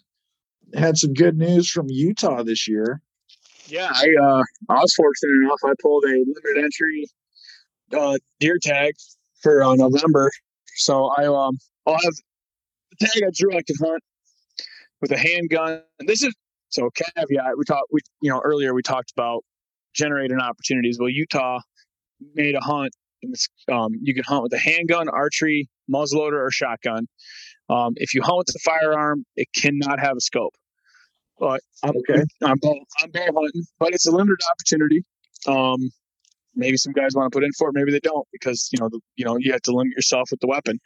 Speaker 2: had some good news from Utah this year.
Speaker 3: Yeah, I uh, I was fortunate enough. I pulled a limited entry uh, deer tag for uh, November, so I um I'll have the tag I drew I could hunt with a handgun. And this is so caveat. We talked we you know earlier we talked about generating opportunities. Well, Utah made a hunt. And it's, um, you can hunt with a handgun, archery, muzzleloader, or shotgun. Um, if you hunt with a firearm, it cannot have a scope. But I'm
Speaker 2: Okay.
Speaker 3: I'm bow, I'm bow hunting, but it's a limited opportunity. Um, maybe some guys want to put in for it, maybe they don't because you know the, you know you have to limit yourself with the weapon.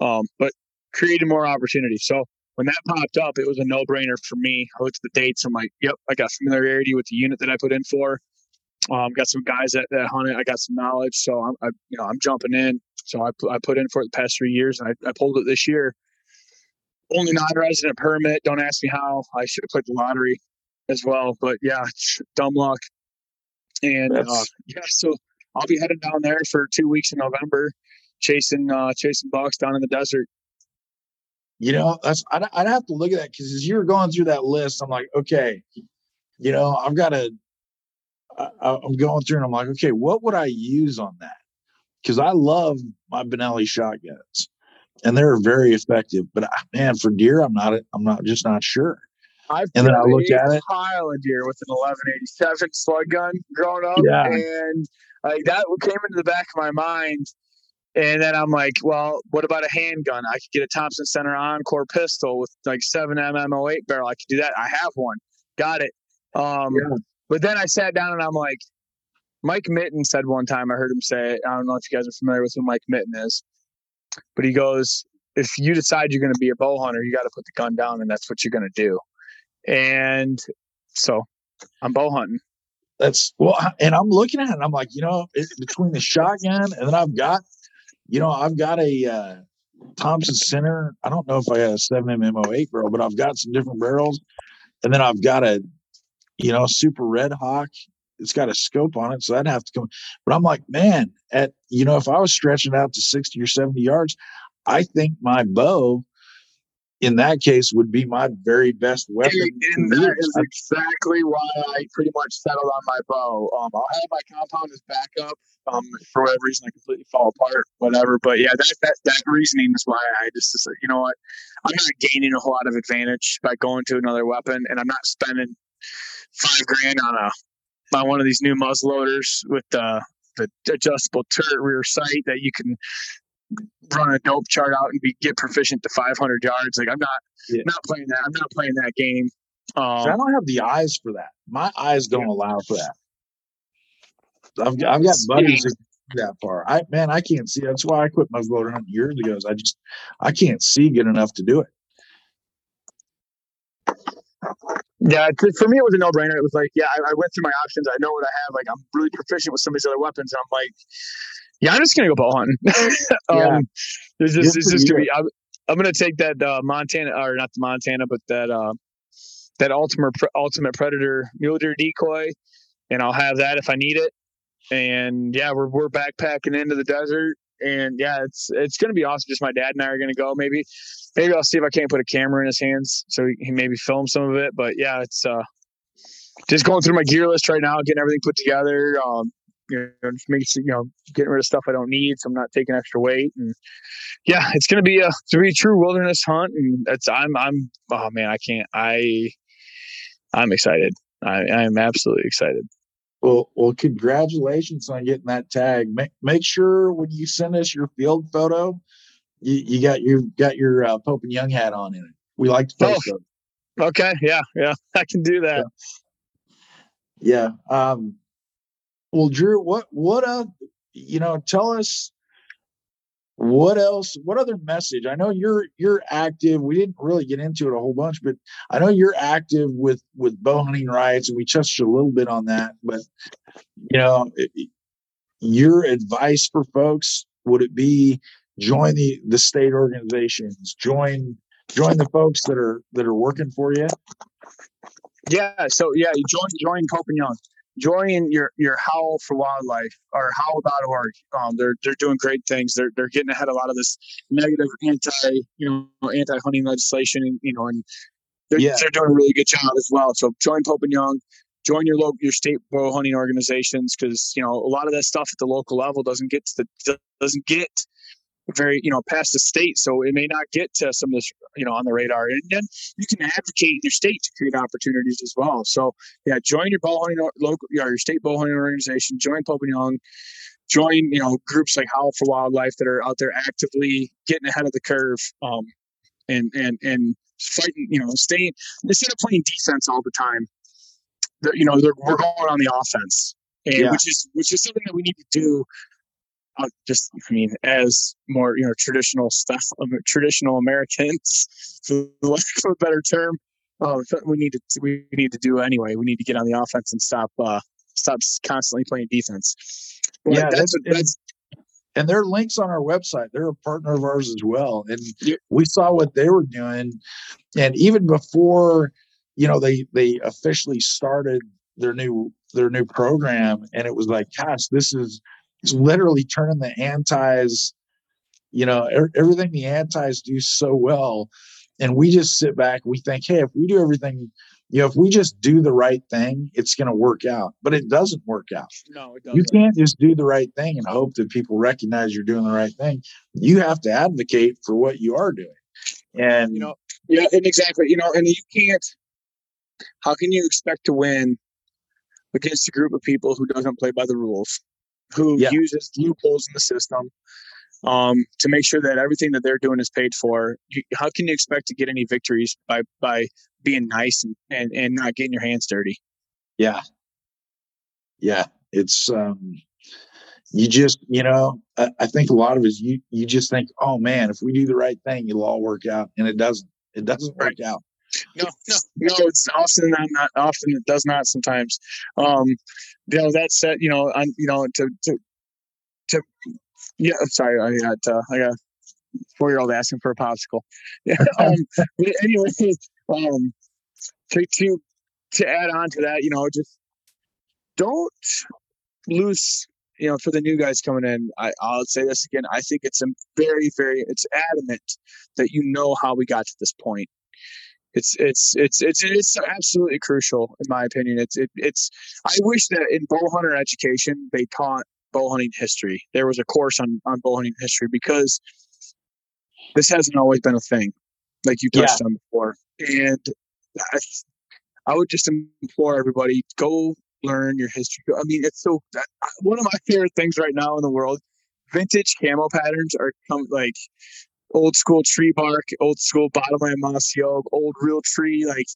Speaker 3: Um, but creating more opportunity. So when that popped up, it was a no brainer for me. I looked at the dates. I'm like, yep, I got familiarity with the unit that I put in for. Um, got some guys that, that hunt it. I got some knowledge, so I'm I, you know I'm jumping in. So I I put in for it the past three years, and I, I pulled it this year. Only non-resident permit. Don't ask me how. I should have played the lottery as well, but yeah, it's dumb luck. And uh, yeah, so I'll be headed down there for two weeks in November, chasing uh, chasing bucks down in the desert.
Speaker 2: You know, that's I'd, I'd have to look at that because as you were going through that list, I'm like, okay, you know, I've got to. I'm going through and I'm like, okay, what would I use on that? Because I love my Benelli shotguns, and they're very effective. But I, man, for deer, I'm not. I'm not just not sure.
Speaker 3: I've
Speaker 2: And then I looked at it.
Speaker 3: pile of deer with an 1187 slug gun growing up,
Speaker 2: Yeah.
Speaker 3: and like that came into the back of my mind And then I'm like, well, what about a handgun? I could get a Thompson Center Encore pistol with like seven mm 08 barrel. I could do that. I have one. Got it. Um,
Speaker 2: Yeah.
Speaker 3: But then I sat down and I'm like, Mike Mitten said one time, I heard him say, it. I don't know if you guys are familiar with who Mike Mitten is, but he goes, if you decide you're going to be a bow hunter, you got to put the gun down and that's what you're going to do. And so I'm bow hunting.
Speaker 2: That's well, and I'm looking at it. and I'm like, you know, it, between the shotgun and then I've got, you know, I've got a uh, Thompson Center. I don't know if I got a seven mm 08 barrel, but I've got some different barrels, and then I've got a, you know, Super Red Hawk. It's got a scope on it, so I'd have to come. But I'm like, man, at you know, if I was stretching out to 60 or 70 yards, I think my bow, in that case, would be my very best weapon.
Speaker 3: And that exactly why I pretty much settled on my bow. Um, I'll have my compound as backup. Um, for whatever reason, I completely fall apart, whatever. But yeah, that that, that reasoning is why I just decided, you know what, I'm not gaining a whole lot of advantage by going to another weapon, and I'm not spending five grand on a on one of these new muzzleloaders with the the adjustable turret rear sight that you can run a dope chart out and be get proficient to 500 yards. Like I'm not
Speaker 2: Yeah.
Speaker 3: not playing that. I'm not playing that game.
Speaker 2: See, I
Speaker 3: Um,
Speaker 2: don't have the eyes for that. My eyes don't allow for that. I've, got- I've got buddies that that far. I man, I can't see. That's why I quit muzzleloader hunting years ago. is I just I can't see good enough to do it.
Speaker 3: yeah, for me, it was a no brainer. It was like, yeah, I, I went through my options. I know what I have. Like, I'm really proficient with some of these other weapons. And I'm like, yeah, I'm just gonna go bow hunting. (laughs) um,
Speaker 2: Yeah. Good
Speaker 3: just, it's just gonna be. I'm, I'm gonna take that uh, Montana or not the Montana, but that uh, that ultimate ultimate predator mule deer decoy, and I'll have that if I need it. And yeah, we're we're backpacking into the desert, and yeah, it's it's gonna be awesome. Just my dad and I are gonna go. Maybe maybe I'll see if I can't put a camera in his hands so he, he maybe film some of it. But yeah, it's uh just going through my gear list right now, getting everything put together. Um, you know, just sure, you know, getting rid of stuff I don't need, so I'm not taking extra weight. And yeah, it's gonna be a it's gonna be a true wilderness hunt, and that's I'm I'm oh man, I can't I I'm excited. I I'm absolutely excited.
Speaker 2: Well, well, congratulations on getting that tag. Make make sure when you send us your field photo, you, you got your got your uh, Pope and Young hat on in it. We like to post those.
Speaker 3: Okay, yeah, yeah, (laughs) I can do that.
Speaker 2: Yeah. Um, well, Drew, what what uh you know, tell us what else, what other message? I know you're you're active. We didn't really get into it a whole bunch, but I know you're active with with bow hunting rights, and we touched a little bit on that. But you know, it- your advice for folks would it be join the the state organizations, join join the folks that are that are working for you?
Speaker 3: Yeah, so yeah, join join Young. Join your your Howl for Wildlife or howl.org. Um, they're they're doing great things. They're they're getting ahead of a lot of this negative anti you know anti hunting legislation. And, you know, and they're,
Speaker 2: Yeah.
Speaker 3: they're doing a really good job as well. So join Pope and Young. Join your local your state bow hunting organizations because you know a lot of that stuff at the local level doesn't get to the doesn't get very you know past the state, so it may not get to some of this you know on the radar. And then you can advocate in your state to create opportunities as well. So yeah, join your bow hunting or- local, your state bow hunting organization. Join Pope and Young. Join you know groups like Howl for Wildlife that are out there actively getting ahead of the curve, um, and and and fighting. You know, staying instead of playing defense all the time. You know, they're, we're going on the offense, and
Speaker 2: Yeah.
Speaker 3: which is which is something that we need to do. Uh, just, I mean, as more you know, traditional stuff, um, traditional Americans, (laughs) for lack of a better term, uh, we need to we need to do anyway. We need to get on the offense and stop uh, stop constantly playing defense. But
Speaker 2: Yeah,
Speaker 3: that's
Speaker 2: that's-
Speaker 3: that's
Speaker 2: and there are links on our website. They're a partner of ours as well, and we saw what they were doing. And even before, you know, they they officially started their new their new program, and it was like, gosh, this is it's literally turning the antis. You know, er- everything the antis do so well, and we just sit back. We think, hey, if we do everything, you know, if we just do the right thing, it's going to work out. But it doesn't work out
Speaker 3: no, it
Speaker 2: you
Speaker 3: doesn't.
Speaker 2: You can't just do the right thing and hope that people recognize you're doing the right thing. You have to advocate for what you are doing. And
Speaker 3: you know yeah and exactly you know and you can't how can you expect to win against a group of people who doesn't play by the rules who
Speaker 2: Yeah.
Speaker 3: uses loopholes in the system um, to make sure that everything that they're doing is paid for. You, how can you expect to get any victories by by being nice and, and, and not getting your hands dirty?
Speaker 2: Yeah. Yeah. It's um you just, you know, I, I think a lot of us you you just think, oh man, if we do the right thing, it'll all work out. And it doesn't. It doesn't work out. (laughs)
Speaker 3: No, no, no. It's often not, not often. It does not sometimes. Um, you know that said, you know, on you know to to to yeah. Sorry, I got uh, I got four year old asking for a popsicle. (laughs) Yeah. (laughs) Um, but anyway, um, to to to add on to that, you know, just don't lose. You know, for the new guys coming in, I, I'll say this again. I think it's a very, very, it's adamant that you know how we got to this point it's it's it's it's it's absolutely crucial in my opinion. It's it, it's I wish that in bow hunter education they taught bow hunting history. There was a course on on bow hunting history because this hasn't always been a thing, like you touched yeah. on before. And I, I would just implore everybody go learn your history. I mean, it's so one of my favorite things right now in the world. Vintage camo patterns are come like old school tree bark, old school bottomland mossy oak, old real tree. Like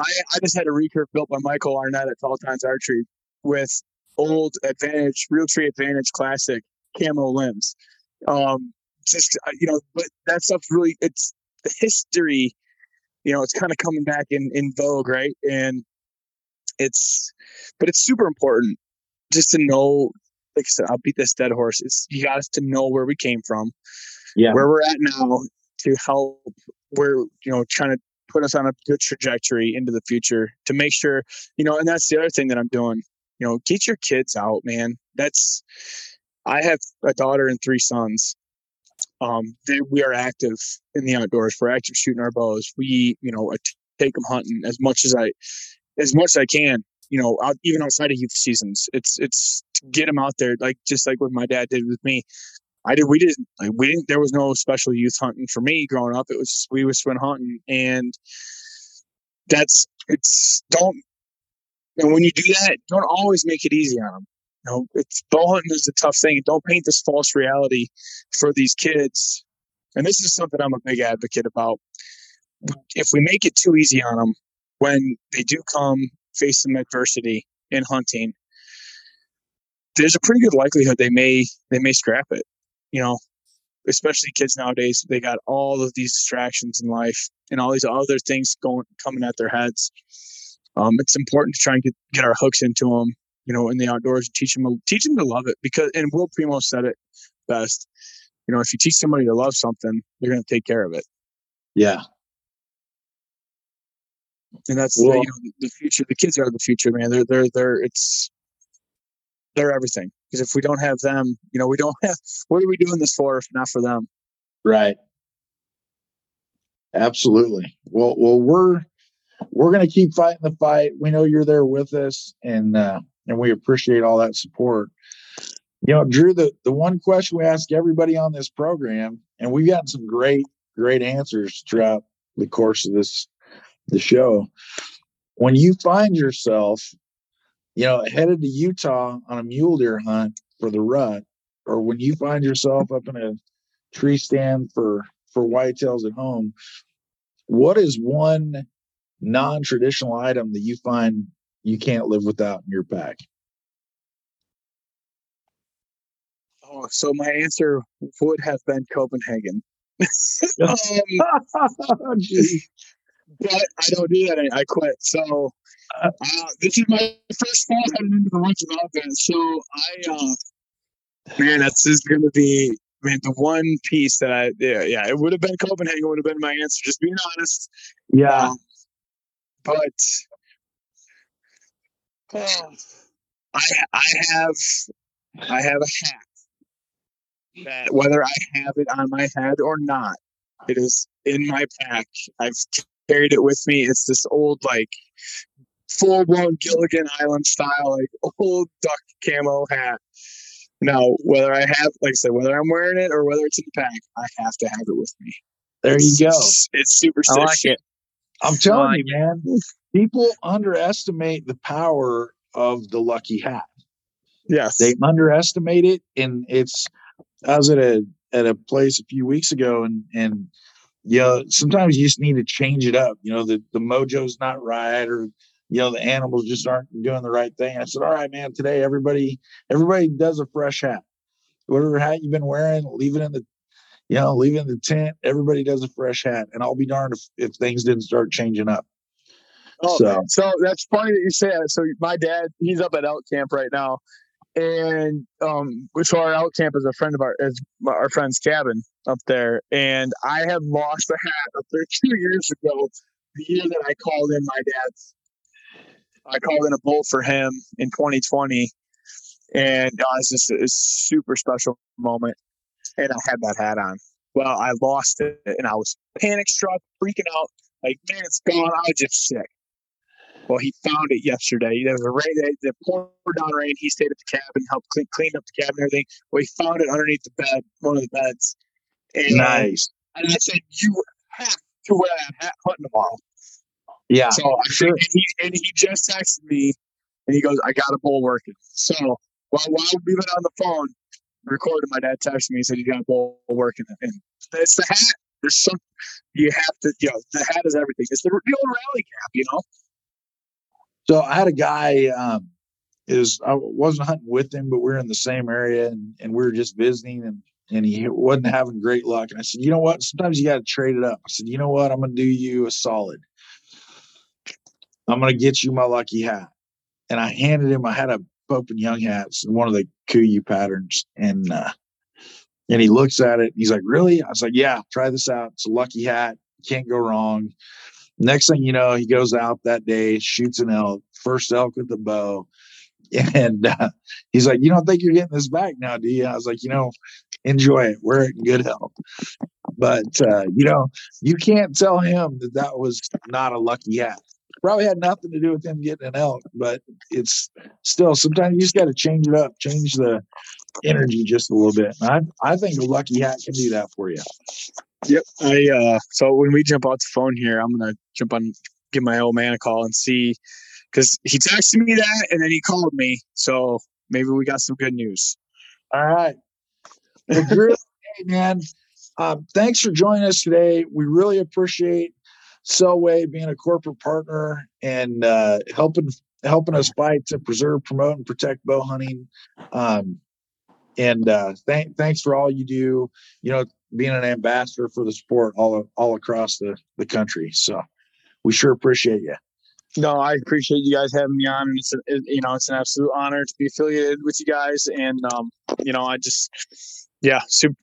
Speaker 3: I, I just had a recurve built by Michael Arnett at Tall Tines Archery with old Advantage, real tree Advantage classic camo limbs. Um, just uh, you know, but that stuff's really it's the history. You know, it's kind of coming back in in vogue, right? And it's, but it's super important just to know. Like I said, I'll beat this dead horse. It's you got us to know where we came from
Speaker 2: yeah.
Speaker 3: where we're at now to help we're you know trying to put us on a good trajectory into the future to make sure you know and that's the other thing that i'm doing. You know get your kids out man. That's i have a daughter and three sons. Um they, we are active in the outdoors. We're active shooting our bows. We you know take them hunting as much as i as much as i can you know out, even outside of youth seasons. It's it's to get them out there like just like what my dad did with me I did. We didn't. We didn't. There was no special youth hunting for me growing up. It was we was swim hunting, and that's it's don't. And when you do that, don't always make it easy on them. You know, it's bow hunting is a tough thing. Don't paint this false reality for these kids. And this is something I'm a big advocate about. If we make it too easy on them, when they do come face some adversity in hunting, there's a pretty good likelihood they may they may scrap it you know, especially kids nowadays, they got all of these distractions in life and all these other things going coming at their heads. Um, it's important to try and get, get our hooks into them, you know, in the outdoors and teach them teach them to love it because and Will Primos said it best. You know, if you teach somebody to love something, they're going to take care of it.
Speaker 2: Yeah.
Speaker 3: And that's well, the, you know the future. The kids are the future, man. They're they're they're it's they're everything. Because if we don't have them, you know, we don't have. (laughs) What are we doing this for if not for them?
Speaker 2: Right. Absolutely. Well, well, we're we're going to keep fighting the fight. We know you're there with us, and uh, and we appreciate all that support. You know, Drew, the the one question we ask everybody on this program, and we've gotten some great great answers throughout the course of this the show. When you find yourself you know, headed to Utah on a mule deer hunt for the rut, or when you find yourself up in a tree stand for for whitetails at home, what is one non-traditional item that you find you can't live without in your pack?
Speaker 3: Oh, so my answer would have been Copenhagen. (laughs) (laughs) um, but I don't do that. I quit. So uh, this is my first fall heading into the woods without that. So I, uh, man, that's is going to be man the one piece that I yeah yeah it would have been Copenhagen would have been my answer. Just being honest.
Speaker 2: Yeah. Um,
Speaker 3: but oh, I I have I have a hat that whether I have it on my head or not, it is in my pack. I've carried it with me. It's this old like full blown Gilligan Island style, like old duck camo hat. Now, whether I have, like I said, whether I'm wearing it or whether it's in the pack, I have to have it with me.
Speaker 2: There
Speaker 3: it's,
Speaker 2: you go.
Speaker 3: It's, it's superstition. I like it.
Speaker 2: I'm telling like you, man, people underestimate the power of the lucky hat.
Speaker 3: Yes.
Speaker 2: They underestimate it. And it's, I was at a at a place a few weeks ago, and and you know sometimes you just need to change it up. You know the the mojo's not right, or you know the animals just aren't doing the right thing. I said, all right, man, today everybody everybody does a fresh hat. Whatever hat you've been wearing, leave it in the you know leave it in the tent. Everybody does a fresh hat, and I'll be darned if if things didn't start changing up.
Speaker 3: Oh,
Speaker 2: So-
Speaker 3: man. so that's funny that you say that. So my dad, he's up at elk camp right now, and um, so our elk camp is a friend of our is our friend's cabin up there, and I had lost a hat up there two years ago, the year that I called in my dad's. I called in a bull for him in 2020, and uh, it's just a super special moment. And I had that hat on. Well, I lost it, and I was panic struck, freaking out, like man, it's gone. I was just sick. Well, he found it yesterday. There was a rain, the- poured down rain. He stayed at the cabin, helped clean, clean up the cabin and everything. Well, he found it underneath the bed, one of the beds. And,
Speaker 2: Nice.
Speaker 3: and I said, You have to wear that hat hunting tomorrow.
Speaker 2: Yeah.
Speaker 3: So I
Speaker 2: sure.
Speaker 3: think, and he, and he just texted me and he goes, I got a bull working. So while, while we've been on the phone recording, my dad texted me and said, You got a bull working. And it's the hat. There's some, you have to, you know, the hat is everything. It's the real rally cap, you know?
Speaker 2: So I had a guy. Um, is I wasn't hunting with him, but we are in the same area, and, and we were just visiting, and and he wasn't having great luck. And I said, you know what? Sometimes you got to trade it up. I said, you know what? I'm going to do you a solid. I'm to get you my lucky hat. And I handed him. I had a Pope and Young hats, one of the KUIU patterns, and uh, and he looks at it. He's like, really? I was like, yeah. Try this out. It's a lucky hat. Can't go wrong. Next thing you know, he goes out that day, shoots an elk, first elk with the bow. And (laughs) uh, he's like, You don't think you're getting this back now, do you? I was like, You know, enjoy it. Wear it in good health. But, uh, you know, you can't tell him that that was not a lucky hat. Probably had nothing to do with him getting an elk, but it's still sometimes you just got to change it up, change the energy just a little bit. And I, I think a lucky hat can do that for you.
Speaker 3: Yep. I uh so when we jump off the phone here, I'm gonna jump on give my old man a call and see because he texted me that and then he called me. So maybe we got some good news.
Speaker 2: All right. Well, (laughs) Drew, hey, man, um, thanks for joining us today. We really appreciate Selway being a corporate partner and uh, helping helping us fight to preserve, promote, and protect bow hunting. Um, and uh, thank, thanks for all you do. You know, being an ambassador for the sport all all across the the country. So we sure appreciate you.
Speaker 3: No, I appreciate you guys having me on. It's a, it, you know it's an absolute honor to be affiliated with you guys, and um, you know I just yeah super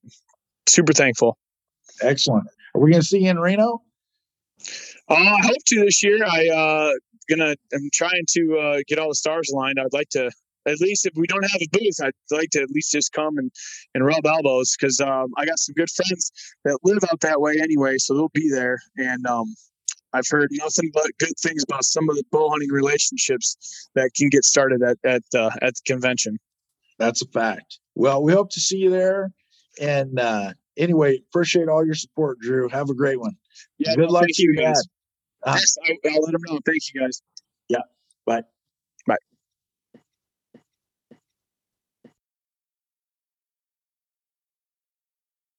Speaker 3: super thankful.
Speaker 2: Excellent. Are we going to see you in Reno?
Speaker 3: Uh, I hope to this year. I uh gonna I'm trying to uh, get all the stars aligned. I'd like to at least if we don't have a booth, I'd like to at least just come and and rub elbows because um, I got some good friends that live out that way anyway, so they'll be there. And um, I've heard nothing but good things about some of the bow hunting relationships that can get started at at uh, at the convention.
Speaker 2: That's a fact. Well, we hope to see you there. And uh, anyway, appreciate all your support, Drew. Have a great one.
Speaker 3: Yeah,
Speaker 2: Good
Speaker 3: no,
Speaker 2: luck to you,
Speaker 3: guys.
Speaker 2: Uh,
Speaker 3: Yes, I, I'll let them know. Thank you guys. Yeah.
Speaker 2: Bye.